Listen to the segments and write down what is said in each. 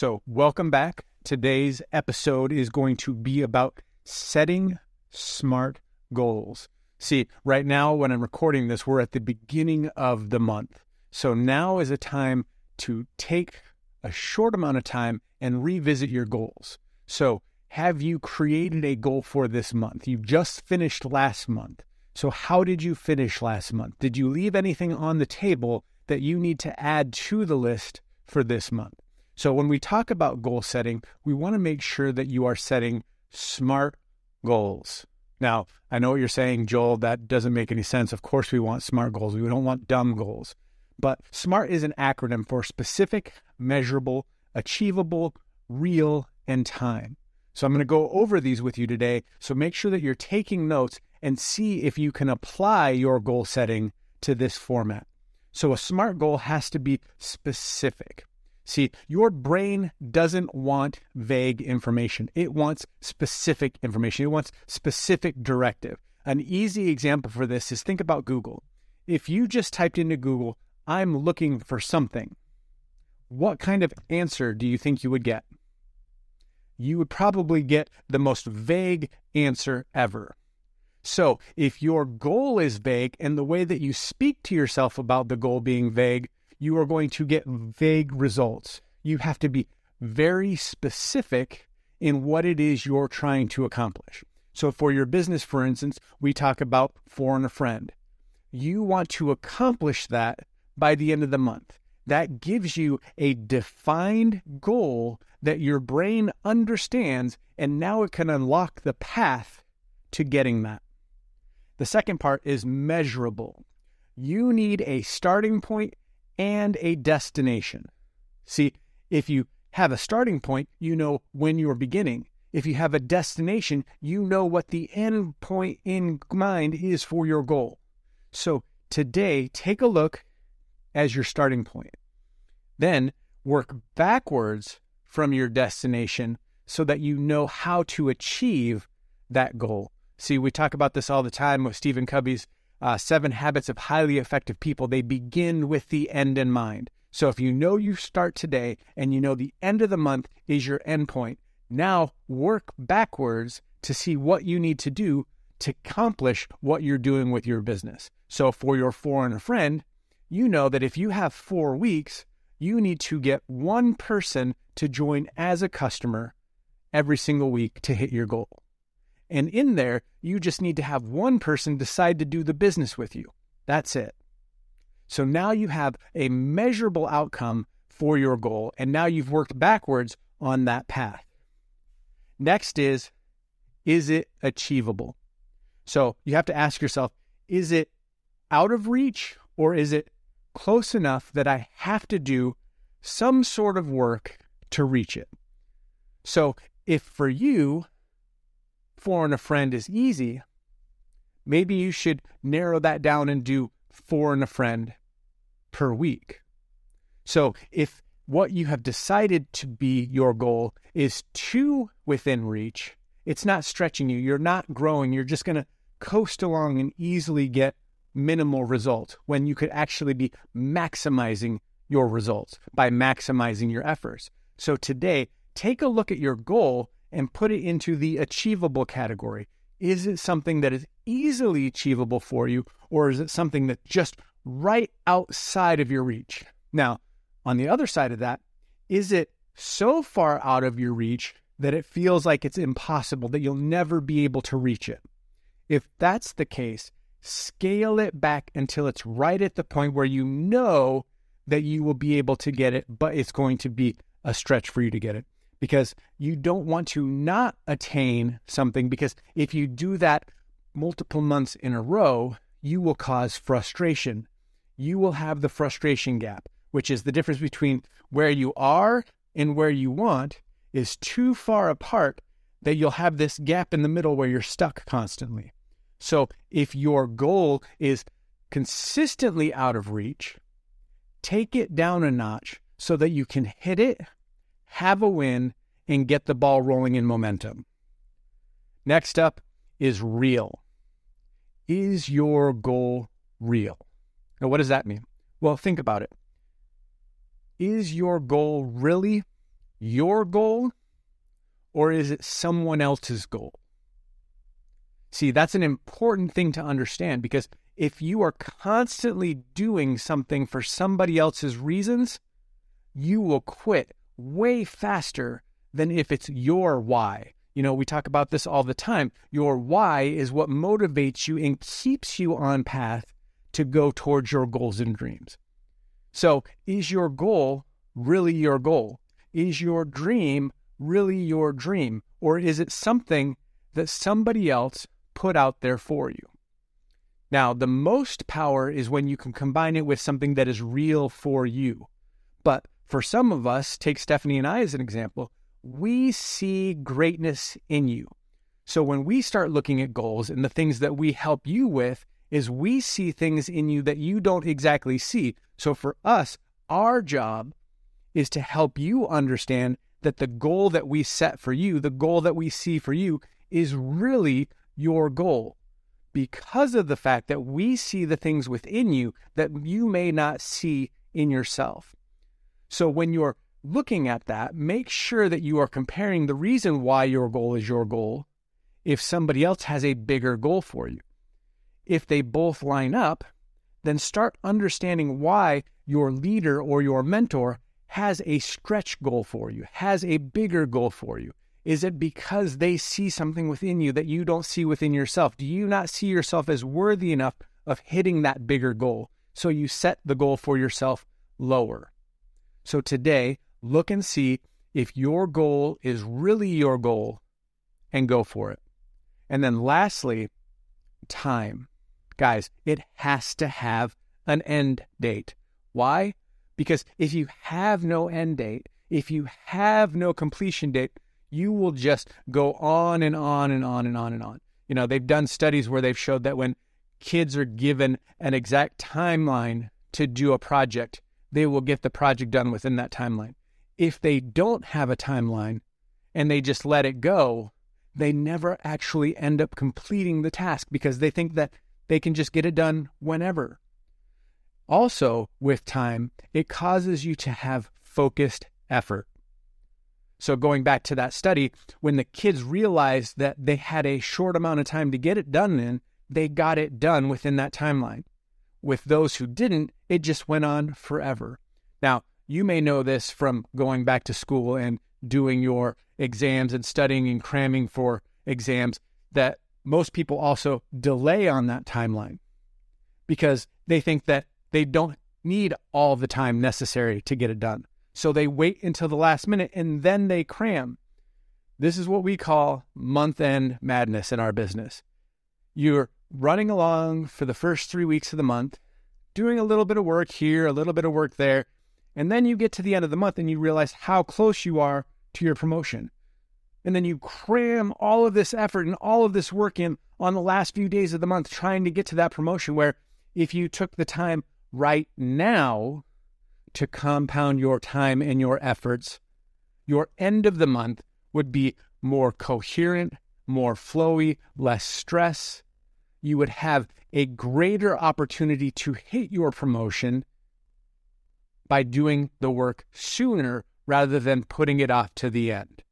So, welcome back. Today's episode is going to be about setting smart goals. See, right now, when I'm recording this, we're at the beginning of the month. So, now is a time to take a short amount of time and revisit your goals. So, have you created a goal for this month? You just finished last month. So, how did you finish last month? Did you leave anything on the table that you need to add to the list for this month? So, when we talk about goal setting, we want to make sure that you are setting smart goals. Now, I know what you're saying, Joel, that doesn't make any sense. Of course, we want smart goals. We don't want dumb goals. But SMART is an acronym for specific, measurable, achievable, real, and time. So I'm going to go over these with you today. So make sure that you're taking notes and see if you can apply your goal setting to this format. So a SMART goal has to be specific. See, your brain doesn't want vague information. It wants specific information. It wants specific directive. An easy example for this is think about Google. If you just typed into Google, I'm looking for something, what kind of answer do you think you would get? You would probably get the most vague answer ever. So, if your goal is vague and the way that you speak to yourself about the goal being vague, you are going to get vague results. You have to be very specific in what it is you're trying to accomplish. So, for your business, for instance, we talk about for and a friend. You want to accomplish that by the end of the month. That gives you a defined goal that your brain understands, and now it can unlock the path to getting that. The second part is measurable. You need a starting point and a destination. See, if you have a starting point, you know when you're beginning. If you have a destination, you know what the end point in mind is for your goal. So today, take a look as your starting point. Then work backwards from your destination so that you know how to achieve that goal. See, we talk about this all the time with Stephen Covey's uh, seven habits of highly effective people, they begin with the end in mind. So if you know you start today and you know the end of the month is your end point, now work backwards to see what you need to do to accomplish what you're doing with your business. So for your for and a friend, you know that if you have four weeks, you need to get one person to join as a customer every single week to hit your goal. And in there, you just need to have one person decide to do the business with you. That's it. So now you have a measurable outcome for your goal, and now you've worked backwards on that path. Next is, is it achievable? So you have to ask yourself, is it out of reach or is it close enough that I have to do some sort of work to reach it? So if for you, for and a friend is easy, maybe you should narrow that down and do for and a friend per week. So if what you have decided to be your goal is too within reach, it's not stretching you, you're not growing, you're just going to coast along and easily get minimal results when you could actually be maximizing your results by maximizing your efforts. So today, take a look at your goal and put it into the achievable category. Is it something that is easily achievable for you, or is it something that's just right outside of your reach? Now, on the other side of that, is it so far out of your reach that it feels like it's impossible, that you'll never be able to reach it? If that's the case, scale it back until it's right at the point where you know that you will be able to get it, but it's going to be a stretch for you to get it because you don't want to not attain something because if you do that multiple months in a row, you will cause frustration. You will have the frustration gap, which is the difference between where you are and where you want is too far apart that you'll have this gap in the middle where you're stuck constantly. So if your goal is consistently out of reach, take it down a notch so that you can hit it have a win, and get the ball rolling in momentum. Next up is real. Is your goal real? Now, what does that mean? Well, think about it. Is your goal really your goal or is it someone else's goal? See, that's an important thing to understand because if you are constantly doing something for somebody else's reasons, you will quit way faster than if it's your why. You know, we talk about this all the time. Your why is what motivates you and keeps you on path to go towards your goals and dreams. So, is your goal really your goal? Is your dream really your dream? Or is it something that somebody else put out there for you? Now, the most power is when you can combine it with something that is real for you. But for some of us, take Stephanie and I as an example, we see greatness in you. So when we start looking at goals and the things that we help you with, is we see things in you that you don't exactly see. So for us, our job is to help you understand that the goal that we set for you, the goal that we see for you, is really your goal because of the fact that we see the things within you that you may not see in yourself. So when you're looking at that, make sure that you are comparing the reason why your goal is your goal if somebody else has a bigger goal for you. If they both line up, then start understanding why your leader or your mentor has a stretch goal for you, has a bigger goal for you. Is it because they see something within you that you don't see within yourself? Do you not see yourself as worthy enough of hitting that bigger goal? So you set the goal for yourself lower. So today, look and see if your goal is really your goal and go for it. And then lastly, time. Guys, it has to have an end date. Why? Because if you have no end date, if you have no completion date, you will just go on and on and on and on and on. You know, they've done studies where they've showed that when kids are given an exact timeline to do a project, they will get the project done within that timeline. If they don't have a timeline and they just let it go, they never actually end up completing the task because they think that they can just get it done whenever. Also, with time, it causes you to have focused effort. So, going back to that study, when the kids realized that they had a short amount of time to get it done in, they got it done within that timeline. With those who didn't, it just went on forever. Now, you may know this from going back to school and doing your exams and studying and cramming for exams that most people also delay on that timeline because they think that they don't need all the time necessary to get it done. So they wait until the last minute and then they cram. This is what we call month end madness in our business. You're running along for the first three weeks of the month, doing a little bit of work here, a little bit of work there, and then you get to the end of the month and you realize how close you are to your promotion. And then you cram all of this effort and all of this work in on the last few days of the month trying to get to that promotion where if you took the time right now to compound your time and your efforts, your end of the month would be more coherent, more flowy, less stress. You would have a greater opportunity to hit your promotion by doing the work sooner rather than putting it off to the end.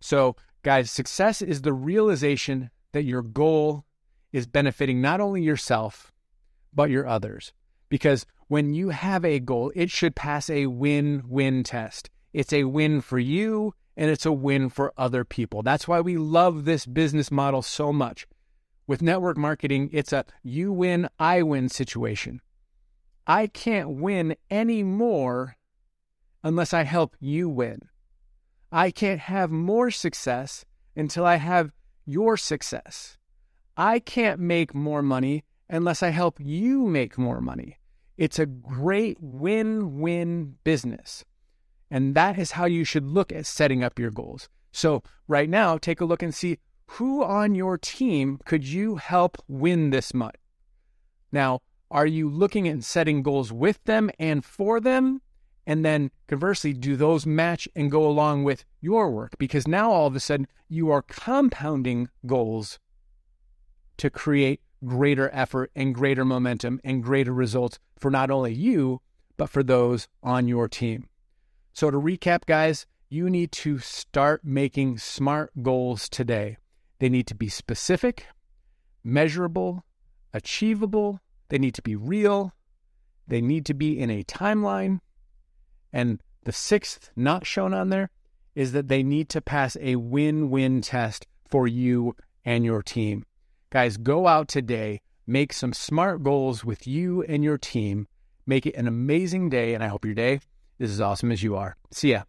So, guys, success is the realization that your goal is benefiting not only yourself, but your others. Because when you have a goal, it should pass a win win test. It's a win for you and it's a win for other people. That's why we love this business model so much. With network marketing, it's a you win, I win situation. I can't win any more unless I help you win. I can't have more success until I have your success. I can't make more money unless I help you make more money. It's a great win win business. And that is how you should look at setting up your goals. So, right now, take a look and see who on your team could you help win this month. Now, are you looking at setting goals with them and for them? And then conversely, do those match and go along with your work? Because now all of a sudden you are compounding goals to create greater effort and greater momentum and greater results for not only you, but for those on your team. So, to recap, guys, you need to start making smart goals today. They need to be specific, measurable, achievable, they need to be real, they need to be in a timeline. And the sixth, not shown on there, is that they need to pass a win win test for you and your team. Guys, go out today, make some smart goals with you and your team, make it an amazing day, and I hope your day is as awesome as you are. See ya.